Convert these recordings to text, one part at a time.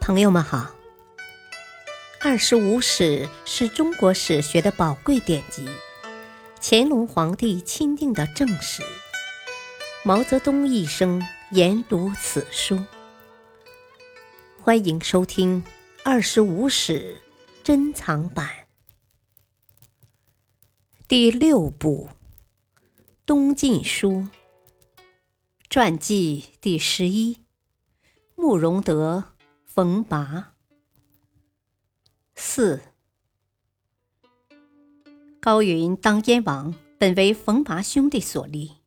朋友们好，《二十五史》是中国史学的宝贵典籍，乾隆皇帝钦定的正史。毛泽东一生研读此书。欢迎收听《二十五史》珍藏版第六部《东晋书》传记第十一：慕容德。冯拔四，高云当燕王，本为冯拔兄弟所立。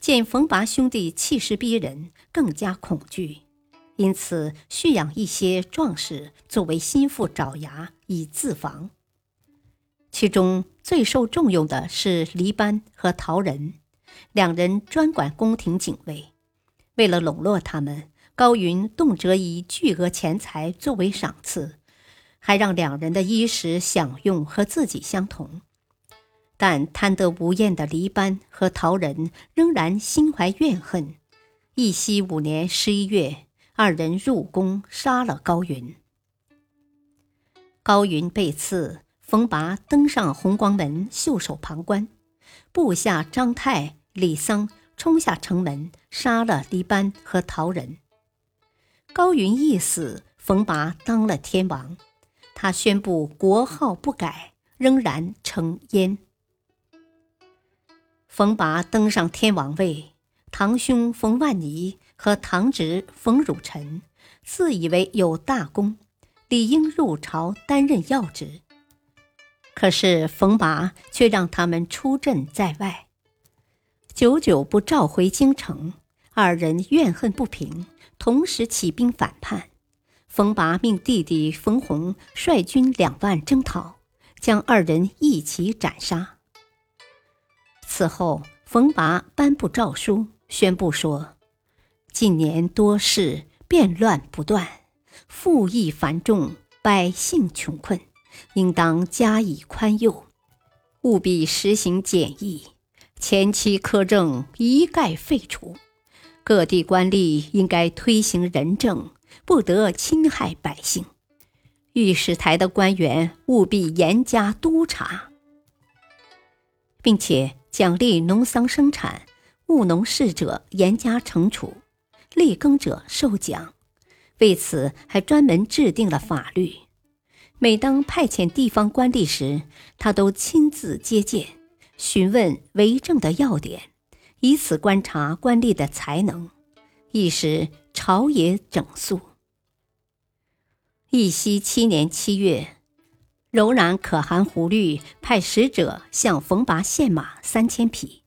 见冯拔兄弟气势逼人，更加恐惧，因此蓄养一些壮士作为心腹爪牙，以自防。其中最受重用的是黎班和陶仁，两人专管宫廷警卫。为了笼络他们。高云动辄以巨额钱财作为赏赐，还让两人的衣食享用和自己相同。但贪得无厌的黎班和陶仁仍然心怀怨恨。义熙五年十一月，二人入宫杀了高云。高云被刺，冯拔登上红光门袖手旁观，部下张泰、李桑冲下城门，杀了黎班和陶仁。高云一死，冯拔当了天王。他宣布国号不改，仍然称燕。冯拔登上天王位，堂兄冯万尼和堂侄冯汝臣自以为有大功，理应入朝担任要职。可是冯拔却让他们出阵在外，久久不召回京城，二人怨恨不平。同时起兵反叛，冯拔命弟弟冯弘率军两万征讨，将二人一起斩杀。此后，冯拔颁布诏书，宣布说：“近年多事变乱不断，赋役繁重，百姓穷困，应当加以宽宥，务必实行简易，前期苛政一概废除。”各地官吏应该推行仁政，不得侵害百姓。御史台的官员务必严加督查，并且奖励农桑生产，务农事者严加惩处，立耕者受奖。为此，还专门制定了法律。每当派遣地方官吏时，他都亲自接见，询问为政的要点。以此观察官吏的才能，一时朝野整肃。义熙七年七月，柔然可汗胡律派使者向冯拔献马三千匹，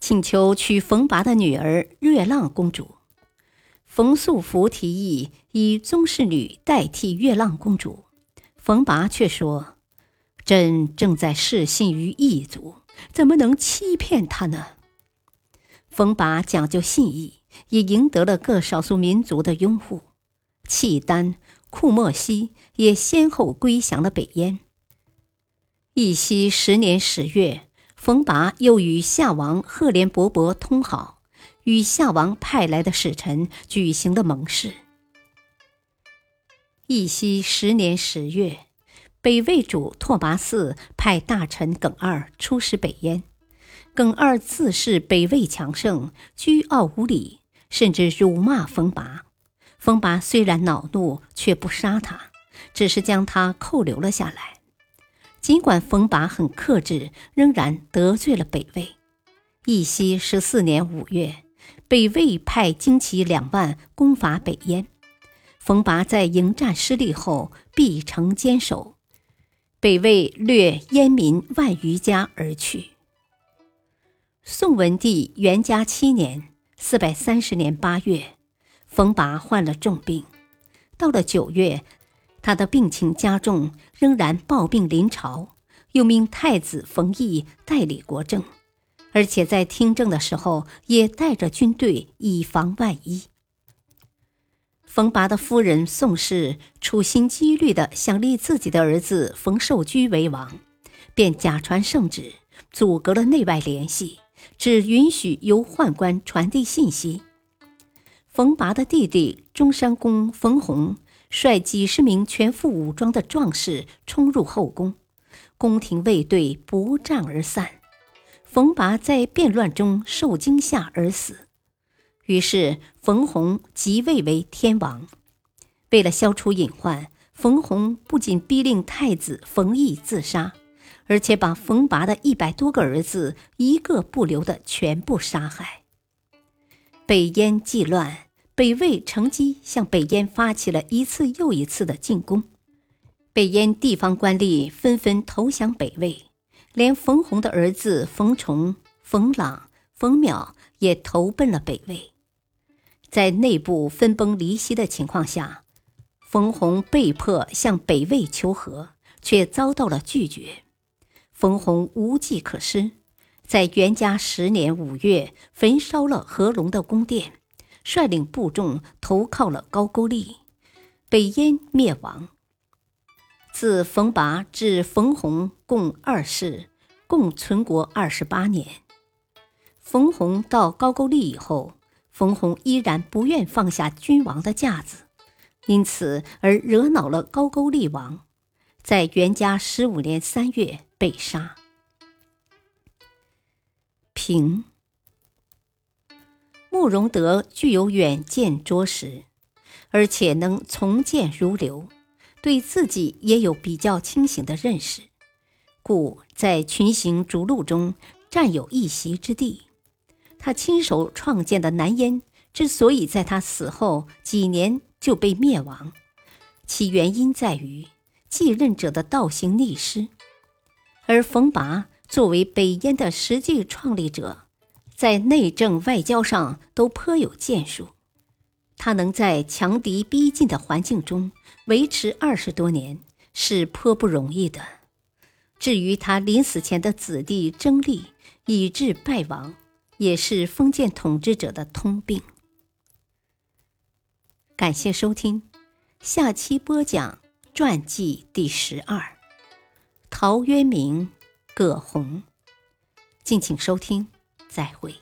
请求娶冯拔的女儿月浪公主。冯素福提议以宗室女代替月浪公主，冯拔却说：“朕正在侍信于异族，怎么能欺骗他呢？”冯拔讲究信义，也赢得了各少数民族的拥护。契丹、库莫西也先后归降了北燕。义熙十年十月，冯拔又与夏王赫连勃勃通好，与夏王派来的使臣举行了盟誓。义熙十年十月，北魏主拓跋嗣派大臣耿二出使北燕。耿二自恃北魏强盛，居傲无礼，甚至辱骂冯拔。冯拔虽然恼怒，却不杀他，只是将他扣留了下来。尽管冯拔很克制，仍然得罪了北魏。义熙十四年五月，北魏派精骑两万攻伐北燕，冯拔在迎战失利后，闭城坚守，北魏掠燕民万余家而去。宋文帝元嘉七年（四百三十年）八月，冯拔患了重病。到了九月，他的病情加重，仍然抱病临朝，又命太子冯异代理国政，而且在听政的时候也带着军队，以防万一。冯拔的夫人宋氏处心积虑地想立自己的儿子冯寿居为王，便假传圣旨，阻隔了内外联系。只允许由宦官传递信息。冯拔的弟弟中山公冯弘率几十名全副武装的壮士冲入后宫，宫廷卫队不战而散。冯拔在变乱中受惊吓而死。于是冯弘即位为天王。为了消除隐患，冯弘不仅逼令太子冯异自杀，而且把冯拔的一百多个儿子一个不留的全部杀害。北燕既乱。北魏乘机向北燕发起了一次又一次的进攻，北燕地方官吏纷纷投降北魏，连冯弘的儿子冯崇、冯朗、冯邈也投奔了北魏。在内部分崩离析的情况下，冯弘被迫向北魏求和，却遭到了拒绝。冯弘无计可施，在元嘉十年五月焚烧了何龙的宫殿。率领部众投靠了高句丽，北燕灭亡。自冯拔至冯弘共二世，共存国二十八年。冯弘到高句丽以后，冯弘依然不愿放下君王的架子，因此而惹恼了高句丽王，在元嘉十五年三月被杀。平。慕容德具有远见卓识，而且能从谏如流，对自己也有比较清醒的认识，故在群雄逐鹿中占有一席之地。他亲手创建的南燕之所以在他死后几年就被灭亡，其原因在于继任者的倒行逆施，而冯拔作为北燕的实际创立者。在内政外交上都颇有建树，他能在强敌逼近的环境中维持二十多年，是颇不容易的。至于他临死前的子弟争利，以致败亡，也是封建统治者的通病。感谢收听，下期播讲传记第十二，陶渊明、葛洪，敬请收听。再会。